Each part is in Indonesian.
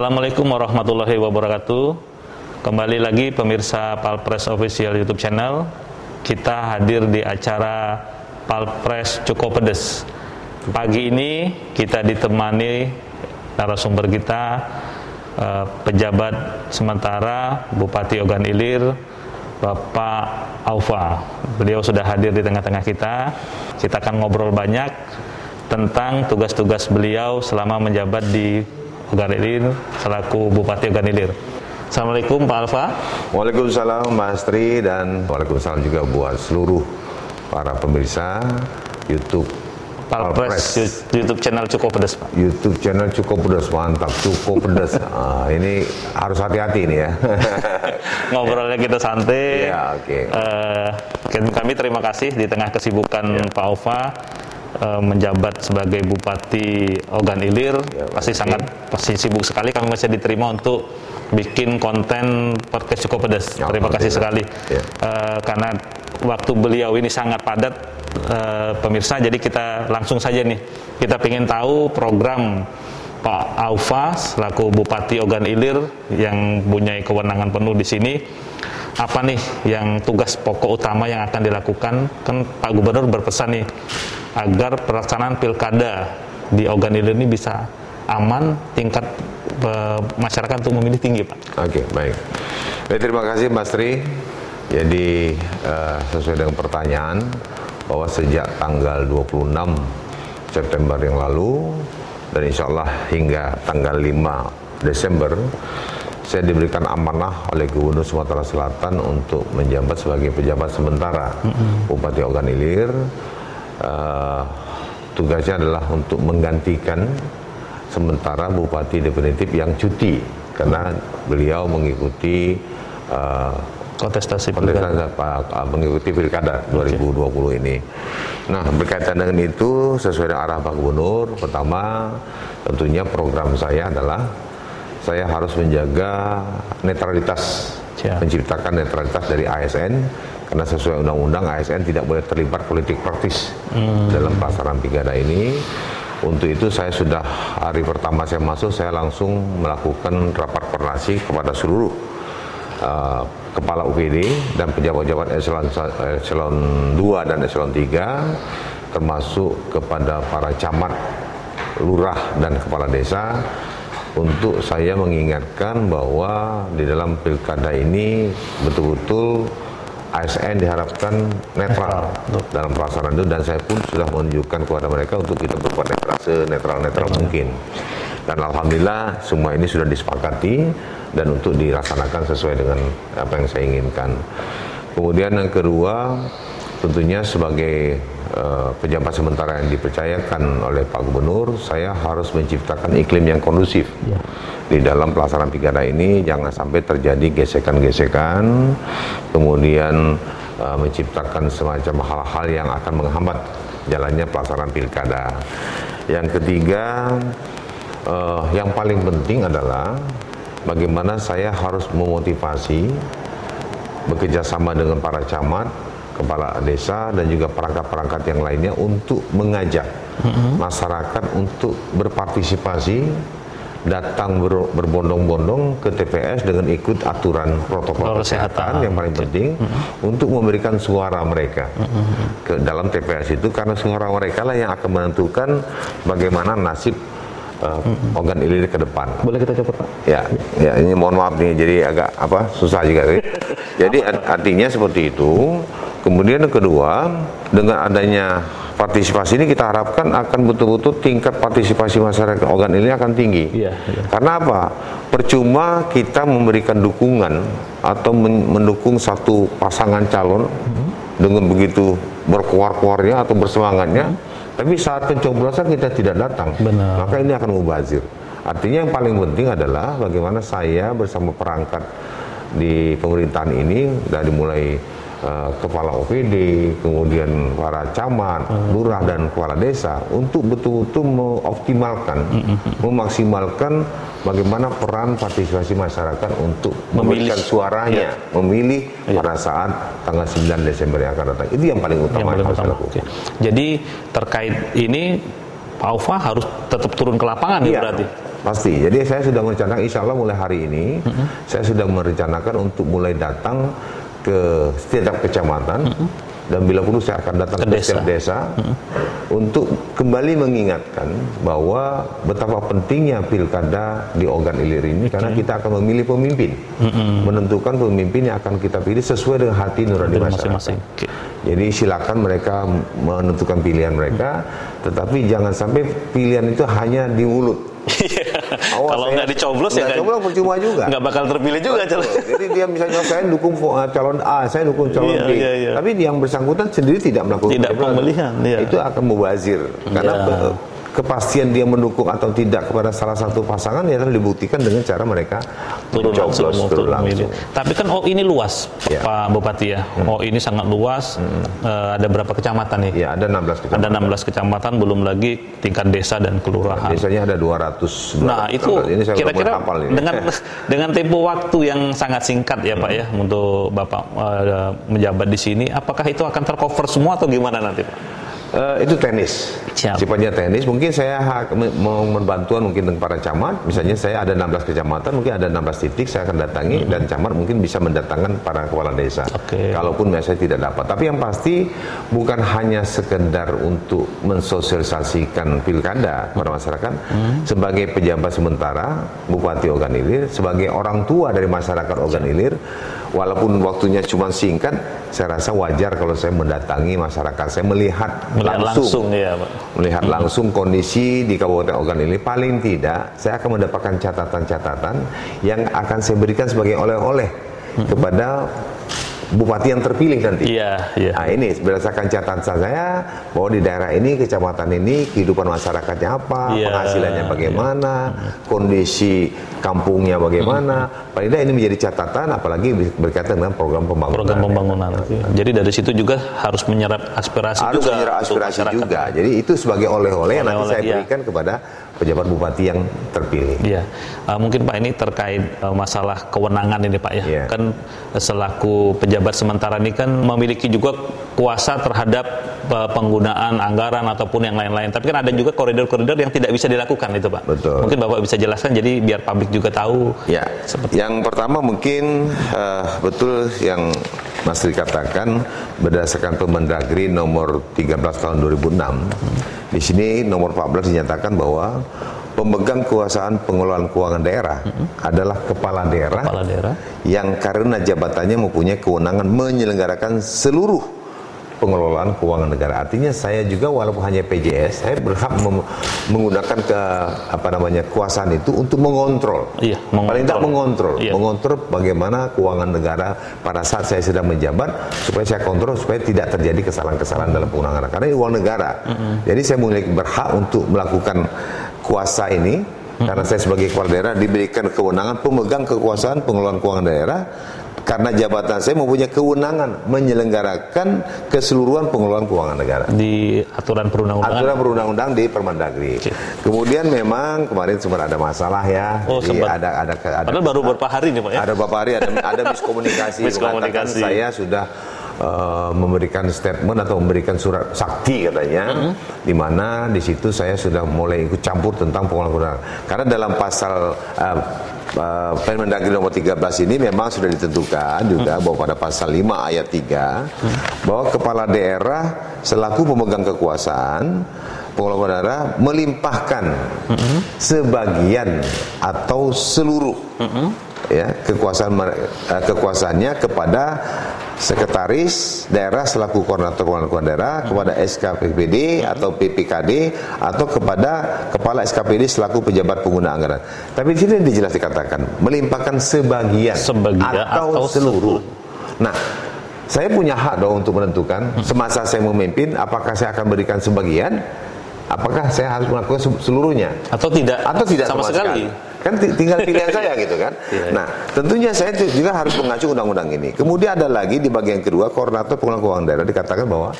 Assalamualaikum warahmatullahi wabarakatuh. Kembali lagi pemirsa Palpres Official YouTube channel. Kita hadir di acara Palpres Cukup Pedes. Pagi ini kita ditemani narasumber kita eh, pejabat sementara Bupati Ogan Ilir Bapak Aufa. Beliau sudah hadir di tengah-tengah kita. Kita akan ngobrol banyak tentang tugas-tugas beliau selama menjabat di Ogan Ilir selaku Bupati Ogan Ilir. Assalamualaikum Pak Alfa. Waalaikumsalam Mas Tri dan Waalaikumsalam juga buat seluruh para pemirsa YouTube Palpres YouTube channel cukup pedas Pak. YouTube channel cukup pedas mantap cukup pedas ah, ini harus hati-hati nih ya Ngobrolnya kita santai. Ya, oke. Eh, kami terima kasih di tengah kesibukan Pak Ova eh, menjabat sebagai Bupati Ogan Ilir. Ya, pasti sangat pasti sibuk sekali. Kami masih diterima untuk bikin konten podcast cukup pedas. Ya, terima kasih sekali. Ya. Eh, karena waktu beliau ini sangat padat eh, pemirsa jadi kita langsung saja nih. Kita ingin tahu program Pak Aufa selaku Bupati Ogan Ilir yang punya kewenangan penuh di sini. Apa nih yang tugas pokok utama yang akan dilakukan? Kan Pak Gubernur berpesan nih agar pelaksanaan pilkada di Ogan Ilir ini bisa aman tingkat eh, masyarakat untuk memilih tinggi Pak Oke, baik. Baik, terima kasih Mas Tri. Jadi eh, sesuai dengan pertanyaan bahwa sejak tanggal 26 September yang lalu dan insya Allah hingga tanggal 5 Desember saya diberikan amanah oleh Gubernur Sumatera Selatan untuk menjabat sebagai pejabat sementara Bupati Ogan Ilir. Eh, tugasnya adalah untuk menggantikan sementara bupati definitif yang cuti. Karena beliau mengikuti uh, kontestasi pilkada. kontestasi apa, uh, mengikuti pilkada 2020 ini. Nah berkaitan dengan itu sesuai dengan arah Pak Gubernur, pertama tentunya program saya adalah saya harus menjaga netralitas, Siap. menciptakan netralitas dari ASN karena sesuai undang-undang ASN tidak boleh terlibat politik praktis dalam pelaksanaan pilkada ini. Untuk itu saya sudah hari pertama saya masuk saya langsung melakukan rapat koordinasi kepada seluruh uh, kepala UPD dan pejabat-pejabat eselon, eselon 2 dan eselon 3 termasuk kepada para camat, lurah dan kepala desa untuk saya mengingatkan bahwa di dalam pilkada ini betul-betul ASN diharapkan netral dalam pelaksanaan itu. Dan saya pun sudah menunjukkan kepada mereka untuk kita berbuat netral senetral-netral mungkin. Dan alhamdulillah semua ini sudah disepakati dan untuk dilaksanakan sesuai dengan apa yang saya inginkan. Kemudian yang kedua tentunya sebagai eh, pejabat sementara yang dipercayakan oleh Pak Gubernur, saya harus menciptakan iklim yang kondusif di dalam pelaksanaan pilkada ini. Jangan sampai terjadi gesekan-gesekan, kemudian eh, menciptakan semacam hal-hal yang akan menghambat jalannya pelaksanaan pilkada. Yang ketiga, eh, yang paling penting adalah bagaimana saya harus memotivasi bekerja sama dengan para camat, kepala desa dan juga perangkat-perangkat yang lainnya untuk mengajak masyarakat untuk berpartisipasi datang ber- berbondong-bondong ke TPS dengan ikut aturan protokol kesehatan kesehatan. yang paling penting untuk memberikan suara mereka ke dalam TPS itu karena suara mereka lah yang akan menentukan bagaimana nasib uh, organ ilir ke depan. boleh kita coba Pak Ya, ya ini mohon maaf nih, jadi agak apa susah juga. sih. Jadi art- artinya seperti itu. Kemudian yang kedua, dengan adanya partisipasi ini kita harapkan akan betul-betul tingkat partisipasi masyarakat organ ini akan tinggi. Iya, iya. Karena apa? Percuma kita memberikan dukungan atau men- mendukung satu pasangan calon dengan begitu berkuar-kuarnya atau bersemangatnya, tapi saat pencoblosan kita tidak datang, Benar. maka ini akan mubazir. Artinya yang paling penting adalah bagaimana saya bersama perangkat di pemerintahan ini dari mulai eh, kepala OPD, kemudian para camat, lurah dan kepala desa untuk betul-betul mengoptimalkan, memaksimalkan bagaimana peran partisipasi masyarakat untuk Memilih. memberikan suaranya, memilih pada saat tanggal 9 Desember yang akan datang. Itu yang paling utama yang yang, paling harus utama. dilakukan. Oke. Jadi terkait ini Pak Aufa harus tetap turun ke lapangan ya Iya. berarti. pasti. Jadi saya sudah merencanakan, insya Allah mulai hari ini, mm-hmm. saya sudah merencanakan untuk mulai datang ke setiap kecamatan, mm-hmm dan bila perlu saya akan datang ke, ke desa. setiap desa hmm. untuk kembali mengingatkan bahwa betapa pentingnya pilkada di Ogan Ilir ini okay. karena kita akan memilih pemimpin, hmm. menentukan pemimpin yang akan kita pilih sesuai dengan hati nurani masyarakat. Masing -masing. Okay. Jadi silakan mereka menentukan pilihan mereka, tetapi jangan sampai pilihan itu hanya di mulut Kalau nggak dicoblos ya coblos percuma juga. Nggak bakal terpilih juga calon. Jadi dia misalnya saya dukung uh, calon A, saya dukung calon iya, B. Iya, iya. Tapi yang bersangkutan sendiri tidak melakukan tidak pemilihan. Iya. Itu akan mubazir karena iya kepastian dia mendukung atau tidak kepada salah satu pasangan ya akan dibuktikan dengan cara mereka turun langsung, turun langsung. Tapi kan oh ini luas ya. Pak Bupati ya. Hmm. Oh ini sangat luas. Hmm. Uh, ada berapa kecamatan nih? Ya, ada 16 kecamatan. Ada 16 kecamatan belum lagi tingkat desa dan kelurahan. Desanya ada 200. 200 nah, itu kira-kira dengan dengan tempo waktu yang sangat singkat ya hmm. Pak ya untuk Bapak uh, menjabat di sini, apakah itu akan tercover semua atau gimana nanti Pak? Uh, itu tenis, Siap. sifatnya tenis. Mungkin saya mau membantuan mungkin dengan para camat. Misalnya saya ada 16 kecamatan, mungkin ada 16 titik saya akan datangi hmm. dan camat mungkin bisa mendatangkan para kepala desa. Okay. Kalaupun saya tidak dapat. Tapi yang pasti bukan hanya sekedar untuk mensosialisasikan pilkada pada masyarakat. Hmm. Sebagai pejabat sementara Bupati Ogan Ilir, sebagai orang tua dari masyarakat Ogan Ilir, walaupun waktunya cuma singkat, saya rasa wajar kalau saya mendatangi masyarakat, saya melihat melihat langsung, langsung ya, Pak. melihat hmm. langsung kondisi di Kabupaten Ogan ini paling tidak saya akan mendapatkan catatan-catatan yang akan saya berikan sebagai oleh-oleh hmm. kepada bupati yang terpilih nanti. Iya, iya. Nah, ini berdasarkan catatan saya bahwa di daerah ini, kecamatan ini kehidupan masyarakatnya apa, iya, penghasilannya bagaimana, kondisi kampungnya bagaimana. Hmm. Paling tidak ini menjadi catatan apalagi berkaitan dengan program pembangunan. Program pembangunan. Ya. Jadi dari situ juga harus menyerap aspirasi harus juga. Harus menyerap aspirasi juga. Jadi itu sebagai oleh-oleh yang nanti saya iya. berikan kepada pejabat bupati yang terpilih. Iya, uh, mungkin Pak ini terkait uh, masalah kewenangan ini Pak ya. Yeah. Kan selaku pejabat sementara ini kan memiliki juga kuasa terhadap uh, penggunaan anggaran ataupun yang lain-lain. Tapi kan ada juga koridor-koridor yang tidak bisa dilakukan itu Pak. Betul. Mungkin Bapak bisa jelaskan jadi biar publik juga tahu. Ya. Seperti yang pertama mungkin uh, betul yang Mas Tri katakan berdasarkan Permendagri nomor 13 tahun 2006. Hmm di sini nomor 14 dinyatakan bahwa pemegang kekuasaan pengelolaan keuangan daerah mm-hmm. adalah kepala daerah, kepala daerah yang karena jabatannya mempunyai kewenangan menyelenggarakan seluruh pengelolaan keuangan negara. Artinya saya juga walaupun hanya PJS, saya berhak menggunakan ke apa namanya kekuasaan itu untuk mengontrol. Iya, mengontrol. Paling tidak mengontrol, iya. mengontrol bagaimana keuangan negara pada saat saya sedang menjabat supaya saya kontrol supaya tidak terjadi kesalahan-kesalahan dalam penggunaan karena ini uang negara. Mm -hmm. Jadi saya memiliki berhak untuk melakukan kuasa ini karena saya sebagai kepala daerah diberikan kewenangan pemegang kekuasaan pengelolaan keuangan daerah karena jabatan saya mempunyai kewenangan menyelenggarakan keseluruhan pengelolaan keuangan negara di aturan perundang-undangan aturan perundang-undang di Permendagri. Okay. Kemudian memang kemarin sempat ada masalah ya. Oh, Jadi sempat. ada ada ada Padahal baru beberapa hari nih Pak ya. Ada beberapa hari ada ada miskomunikasi. miskomunikasi. saya sudah uh, memberikan statement atau memberikan surat sakti katanya, mm -hmm. di mana di situ saya sudah mulai ikut campur tentang pengelolaan karena dalam pasal uh, uh, Permendagri nomor 13 ini memang sudah ditentukan juga hmm. bahwa pada pasal 5 ayat 3 hmm. bahwa kepala daerah selaku pemegang kekuasaan pengelola daerah melimpahkan hmm. sebagian atau seluruh hmm. Ya kekuasaan uh, kekuasaannya kepada sekretaris daerah selaku koordinator keuangan daerah kepada SKPD atau PPKD atau kepada kepala SKPD selaku pejabat pengguna anggaran. Tapi di sini dijelas dikatakan melimpahkan sebagian, sebagian atau, atau seluruh. Nah, saya punya hak dong untuk menentukan semasa saya memimpin apakah saya akan berikan sebagian? Apakah saya harus melakukan seluruhnya? Atau tidak? Atau tidak sama, sama sekali. sekali kan tinggal pilihan saya gitu kan. Yeah. Nah, tentunya saya juga harus mengacu undang-undang ini. Kemudian ada lagi di bagian kedua koordinator pengelolaan keuangan daerah dikatakan bahwa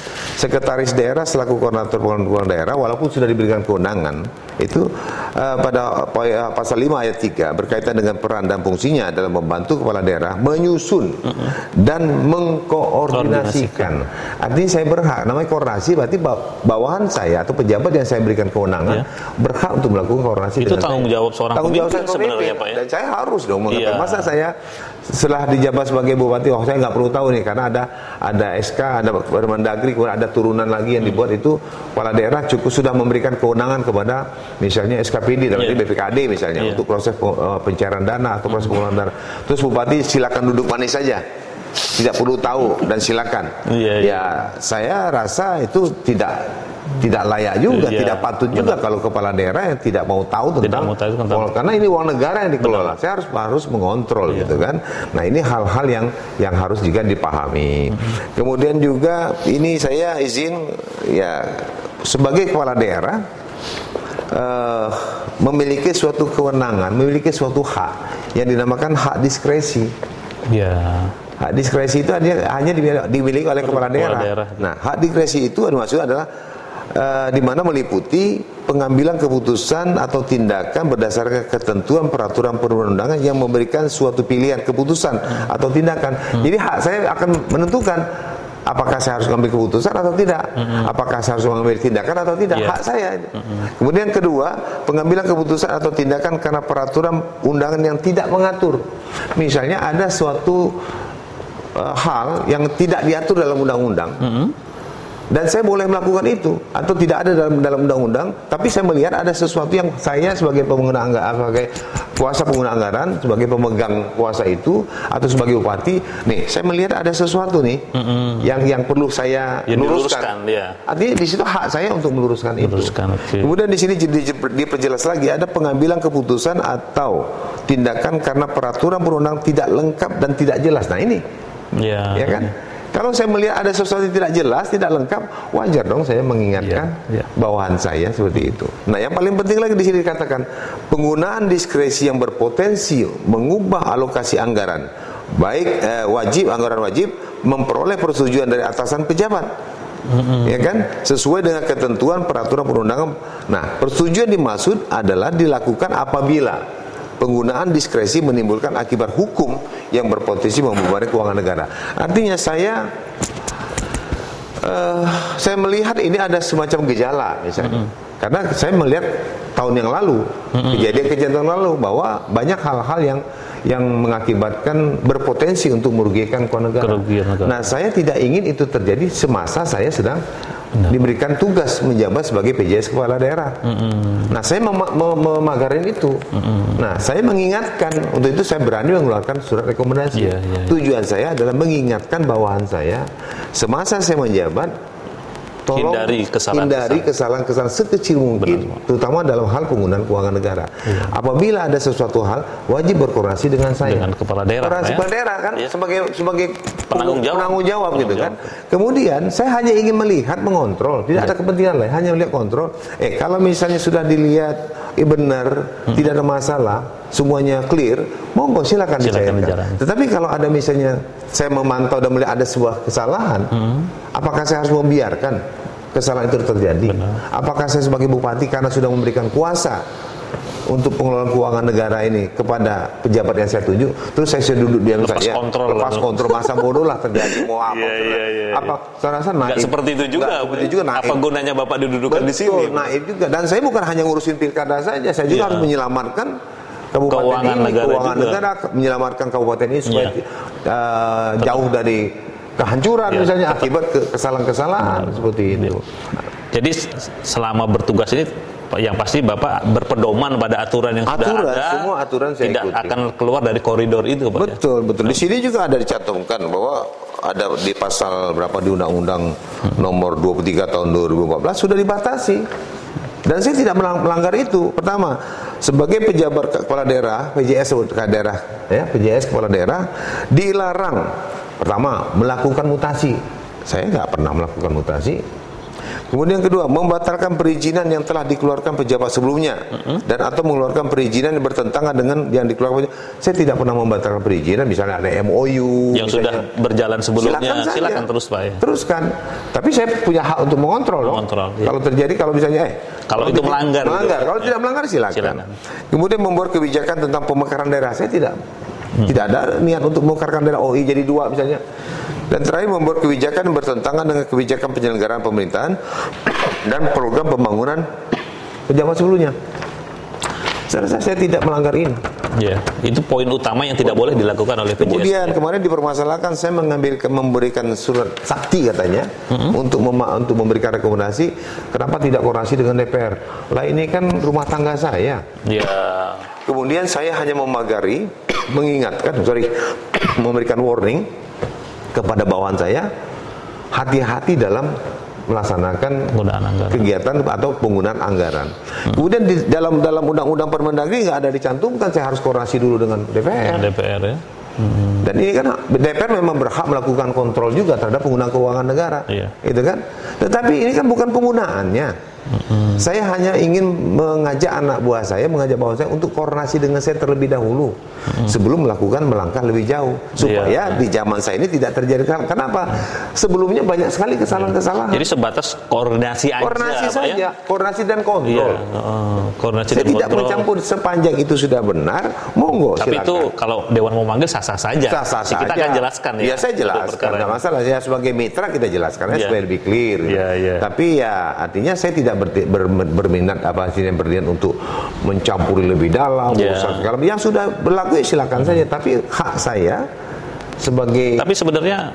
sekretaris daerah selaku koordinator pengelolaan keuangan daerah walaupun sudah diberikan kewenangan itu uh, pada uh, pasal 5 ayat 3 berkaitan dengan peran dan fungsinya dalam membantu kepala daerah menyusun uh -huh. dan mengkoordinasikan. Artinya saya berhak, namanya koordinasi berarti bawahan saya atau pejabat yang saya berikan kewenangan yeah. berhak untuk melakukan koordinasi itu tanggung saya. jawab seorang tanggung jawab sebenarnya Pak ya. Dan saya harus dong mengetahui. Yeah. Masa saya setelah dijabat sebagai bupati, oh saya nggak perlu tahu nih karena ada ada SK, ada Permendagri, kemudian ada turunan lagi yang dibuat itu kepala daerah cukup sudah memberikan kewenangan kepada misalnya SKPD dalam yeah. BPKD misalnya yeah. untuk proses uh, pencairan dana atau proses pengelolaan dana. Terus bupati silakan duduk manis saja tidak perlu tahu dan silakan. Iya, iya. Ya, saya rasa itu tidak tidak layak juga, iya, tidak patut juga benar. kalau kepala daerah yang tidak mau tahu tentang, mau tahu tentang karena ini uang negara yang dikelola. Benar. Saya harus harus mengontrol iya. gitu kan. Nah, ini hal-hal yang yang harus juga dipahami. Mm-hmm. Kemudian juga ini saya izin ya sebagai kepala daerah uh, memiliki suatu kewenangan, memiliki suatu hak yang dinamakan hak diskresi. Ya. Hak diskresi itu hanya, hanya dimiliki oleh kepala daerah. daerah. Nah, hak diskresi itu maksudnya adalah uh, di mana meliputi pengambilan keputusan atau tindakan berdasarkan ketentuan peraturan perundang-undangan yang memberikan suatu pilihan keputusan hmm. atau tindakan. Hmm. Jadi hak saya akan menentukan apakah saya harus mengambil keputusan atau tidak, hmm. apakah saya harus mengambil tindakan atau tidak, yeah. hak saya. Hmm. Kemudian kedua, pengambilan keputusan atau tindakan karena peraturan undangan yang tidak mengatur. Misalnya ada suatu uh, hal yang tidak diatur dalam undang-undang. Mm -hmm. Dan saya boleh melakukan itu atau tidak ada dalam dalam undang-undang, tapi saya melihat ada sesuatu yang saya sebagai pengguna anggaran, sebagai kuasa pengguna anggaran, sebagai pemegang kuasa itu atau sebagai bupati, nih saya melihat ada sesuatu nih mm -hmm. yang yang perlu saya ya, luruskan. Ya. Artinya di situ hak saya untuk meluruskan, meluruskan itu. Okay. Kemudian di sini diperjelas lagi ada pengambilan keputusan atau tindakan karena peraturan perundang tidak lengkap dan tidak jelas. Nah ini Ya. ya kan? Kalau saya melihat ada sesuatu yang tidak jelas, tidak lengkap, wajar dong saya mengingatkan ya, ya. bawahan saya seperti itu. Nah, yang paling penting lagi di sini dikatakan penggunaan diskresi yang berpotensi mengubah alokasi anggaran, baik eh, wajib anggaran wajib memperoleh persetujuan dari atasan pejabat. Mm-hmm. Ya kan? Sesuai dengan ketentuan peraturan perundangan. Nah, persetujuan dimaksud adalah dilakukan apabila penggunaan diskresi menimbulkan akibat hukum yang berpotensi membebani keuangan negara. Artinya saya uh, saya melihat ini ada semacam gejala misalnya. Mm -hmm. Karena saya melihat tahun yang lalu, kejadian-kejadian tahun lalu bahwa banyak hal-hal yang yang mengakibatkan berpotensi untuk merugikan keuangan negara. negara. Nah, saya tidak ingin itu terjadi semasa saya sedang Benar. diberikan tugas menjabat sebagai PJS kepala daerah. Mm -hmm. Nah, saya mem mem memagarin itu. Mm -hmm. Nah, saya mengingatkan untuk itu saya berani mengeluarkan surat rekomendasi. Yeah, yeah, yeah. Tujuan saya adalah mengingatkan bawahan saya semasa saya menjabat tolong hindari kesalahan hindari kesalahan-kesalahan sekecil mungkin Benar, terutama dalam hal penggunaan keuangan negara. Ya. Apabila ada sesuatu hal wajib berkoordinasi dengan saya. Dengan kepala daerah. Kepala, ya? kepala daerah kan ya. sebagai sebagai penanggung jawab, penanggung jawab penanggung gitu kan. jawab. kan. Kemudian saya hanya ingin melihat mengontrol, tidak ya. ada kepentingan lain, hanya melihat kontrol. Eh kalau misalnya sudah dilihat eh, benar, hmm. tidak ada masalah, semuanya clear, monggo silakan, silakan dicairkan. Tetapi kalau ada misalnya saya memantau dan melihat ada sebuah kesalahan, hmm. apakah saya harus membiarkan kesalahan itu terjadi? Benar. Apakah saya sebagai bupati karena sudah memberikan kuasa untuk pengelolaan keuangan negara ini kepada pejabat yang saya tunjuk, terus saya sudah duduk diam lepas saja, kontrol lepas lah. kontrol masa bodoh lah terjadi mau apa? yeah, yeah, yeah, apa? Saya rasa naik. seperti itu juga. seperti juga naik. Apa gunanya bapak didudukan di sini? Naik juga. Dan saya bukan hanya ngurusin pilkada saja, saya juga yeah. harus menyelamatkan kabupaten keuangan ini, negara keuangan juga. negara, menyelamatkan kabupaten ini supaya yeah. uh, jauh dari kehancuran yeah. misalnya akibat kesalahan-kesalahan seperti itu. Jadi selama bertugas ini yang pasti Bapak berpedoman pada aturan yang aturan, sudah ada. Semua aturan saya tidak ikuti. akan keluar dari koridor itu, Pak. Ya? Betul, ya? betul. Di sini juga ada dicantumkan bahwa ada di pasal berapa di Undang-Undang hmm. nomor 23 tahun 2014 sudah dibatasi. Dan saya tidak melanggar itu. Pertama, sebagai pejabat kepala daerah, PJS kepala daerah, ya, PJS kepala daerah dilarang pertama melakukan mutasi. Saya nggak pernah melakukan mutasi Kemudian yang kedua, membatalkan perizinan yang telah dikeluarkan pejabat sebelumnya dan atau mengeluarkan perizinan yang bertentangan dengan yang dikeluarkan. Saya tidak pernah membatalkan perizinan, misalnya ada MOU yang sudah misalnya. berjalan sebelumnya. Silakan, saja. Silakan terus Pak ya. Teruskan. Tapi saya punya hak untuk mengontrol. loh. Mengontrol, iya. Kalau terjadi kalau misalnya eh Kalau itu di- melanggar gitu. melanggar. Kalau tidak melanggar silakan. Silakan. Kemudian membuat kebijakan tentang pemekaran daerah. Saya tidak Hmm. tidak ada niat untuk memekarkan daerah OI jadi dua misalnya. Dan terakhir membuat kebijakan bertentangan dengan kebijakan penyelenggaraan pemerintahan dan program pembangunan pejabat sebelumnya. Saya rasa saya tidak melanggar ini. Ya, itu poin utama yang tidak boleh dilakukan oleh PJS. Kemudian kemarin dipermasalahkan saya mengambil memberikan surat sakti katanya untuk mema- untuk memberikan rekomendasi kenapa tidak koordinasi dengan DPR. Lah ini kan rumah tangga saya. Ya, Kemudian saya hanya memagari, mengingatkan, sorry, memberikan warning kepada bawahan saya, hati-hati dalam melaksanakan kegiatan atau penggunaan anggaran. Kemudian di dalam dalam undang-undang Permendagri nggak ada dicantumkan saya harus koordinasi dulu dengan DPR. DPR ya. Dan ini kan DPR memang berhak melakukan kontrol juga terhadap penggunaan keuangan negara, Iya. gitu kan? Tetapi ini kan bukan penggunaannya. Saya hanya ingin mengajak anak buah saya, mengajak bawah saya untuk koordinasi dengan saya terlebih dahulu sebelum melakukan melangkah lebih jauh supaya Iya. di zaman saya ini tidak terjadi. Kenapa? Sebelumnya banyak sekali kesalahan-kesalahan. Jadi sebatas koordinasi aja koordinasi Pak, saja, ya. koordinasi dan Iya, kontrol. heeh, koordinasi Saya dan tidak kontrol. mencampur sepanjang itu sudah benar, monggo Tapi silakan. itu kalau dewan mau manggil sah-sah saja. sah-sah Kita saja. akan jelaskan ya. Ya saya jelaskan, ini. masalah. Ya sebagai mitra kita jelaskan ya Iya. supaya lebih clear. Iya, iya. Tapi ya artinya saya tidak berti- ber- berminat apa sih yang berniat untuk mencampuri lebih dalam Iya. urusan segala yang sudah berlaku ya silakan saja. Tapi hak saya sebagai Tapi sebenarnya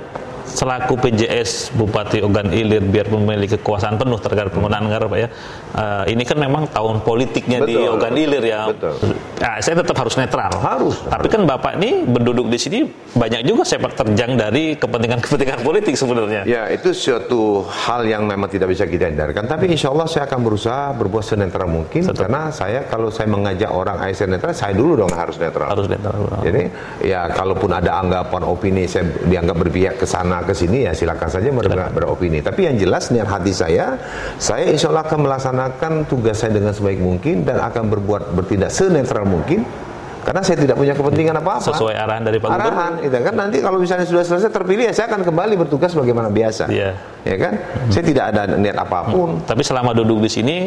selaku PJS Bupati Ogan Ilir biar memiliki kekuasaan penuh terhadap penggunaan anggaran Pak ya. eh, ini kan memang tahun politiknya di Betul. Ogan Ilir ya. Betul. Nah, saya tetap harus netral. Harus. Tapi kan Bapak ini berduduk di sini banyak juga sepak terjang dari kepentingan-kepentingan politik sebenarnya. Ya itu suatu hal yang memang tidak bisa kita hindarkan. Tapi insya Allah saya akan berusaha berbuat senetral mungkin karena saya kalau saya mengajak orang ASN netral, saya dulu dong harus netral. Harus netral. Jadi ya kalaupun ada anggapan opini saya dianggap berpihak ke sana ke sini ya silakan saja ber- beropini. Tapi yang jelas niat hati saya, saya insya Allah akan melaksanakan tugas saya dengan sebaik mungkin dan akan berbuat bertindak senetral mungkin karena saya tidak punya kepentingan apa-apa. Sesuai arahan dari Pak Gubernur. Arahan, itu kan nanti kalau misalnya sudah selesai terpilih ya saya akan kembali bertugas bagaimana biasa. Iya. Ya kan? Saya tidak ada niat apa pun. Tapi selama duduk di sini,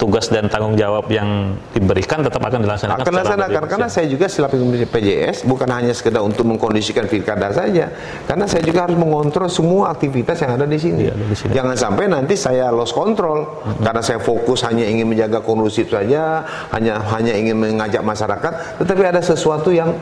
tugas dan tanggung jawab yang diberikan tetap akan dilaksanakan. akan secara laksanakan lebih karena saya juga selaku pemimpin PJS bukan hanya sekedar untuk mengkondisikan pilkada saja karena saya juga harus mengontrol semua aktivitas yang ada di sini. Iya, ada di sini. Jangan sampai nanti saya lost control karena saya fokus hanya ingin menjaga kondusif saja, hanya hanya ingin mengajak masyarakat, tetapi ada sesuatu yang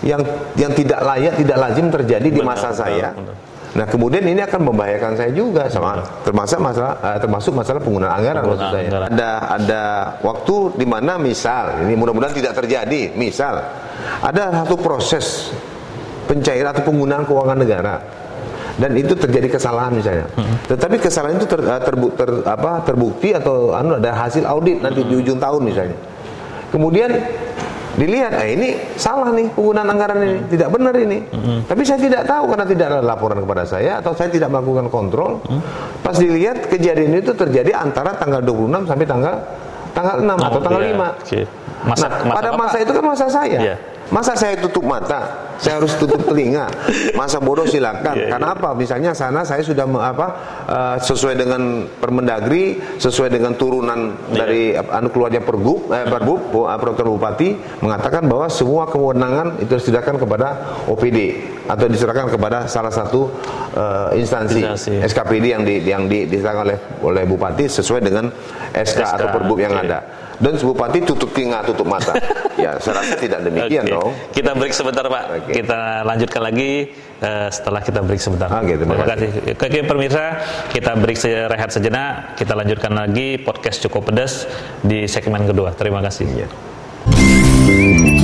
yang yang tidak layak, tidak lazim terjadi di Benar, masa benar, saya. benar. Nah kemudian ini akan membahayakan saya juga sama termasuk masalah eh, termasuk masalah penggunaan anggaran maksud Penggunaan saya. anggaran. Ada ada waktu di mana misal ini mudah-mudahan tidak terjadi. Misal ada satu proses pencairan atau penggunaan keuangan negara dan itu terjadi kesalahan misalnya. Tetapi kesalahan itu ter, eh, terbu- ter- apa, terbukti atau anu ada hasil audit nanti di ujung tahun misalnya. Kemudian dilihat, eh ini salah nih penggunaan anggaran ini, tidak benar ini. Tapi saya tidak tahu karena tidak ada laporan kepada saya atau saya tidak melakukan kontrol. Pas dilihat kejadian itu terjadi antara tanggal 26 sampai tanggal tanggal 6 atau tanggal iya. 5. Oke. Masa- nah, masa pada masa itu kan masa saya. Iya. Masa saya tutup mata, saya harus tutup telinga. Masa bodoh silakan. Iya, iya. Karena apa? Misalnya sana saya sudah me- apa eh, sesuai dengan Permendagri, sesuai dengan turunan Iya. dari anu keluarnya Pergub, eh, Perbub, Bu- eh, Peraturan Bupati mengatakan bahwa semua kewenangan itu diserahkan kepada OPD atau diserahkan kepada salah satu eh, instansi, Instansi. SKPD yang di, yang di, diserahkan oleh oleh Bupati sesuai dengan SK, atau SK, Perbub yang oke. ada. Dan Bupati tutup telinga, tutup mata. ya, saya rasa tidak demikian Oke. dong. Kita break sebentar Pak. Oke. Kita lanjutkan lagi eh, setelah kita break sebentar. Oke, terima kasih. Oke pemirsa, kita break se- rehat sejenak. Kita lanjutkan lagi podcast cukup pedas di segmen kedua. Terima kasih. Iya.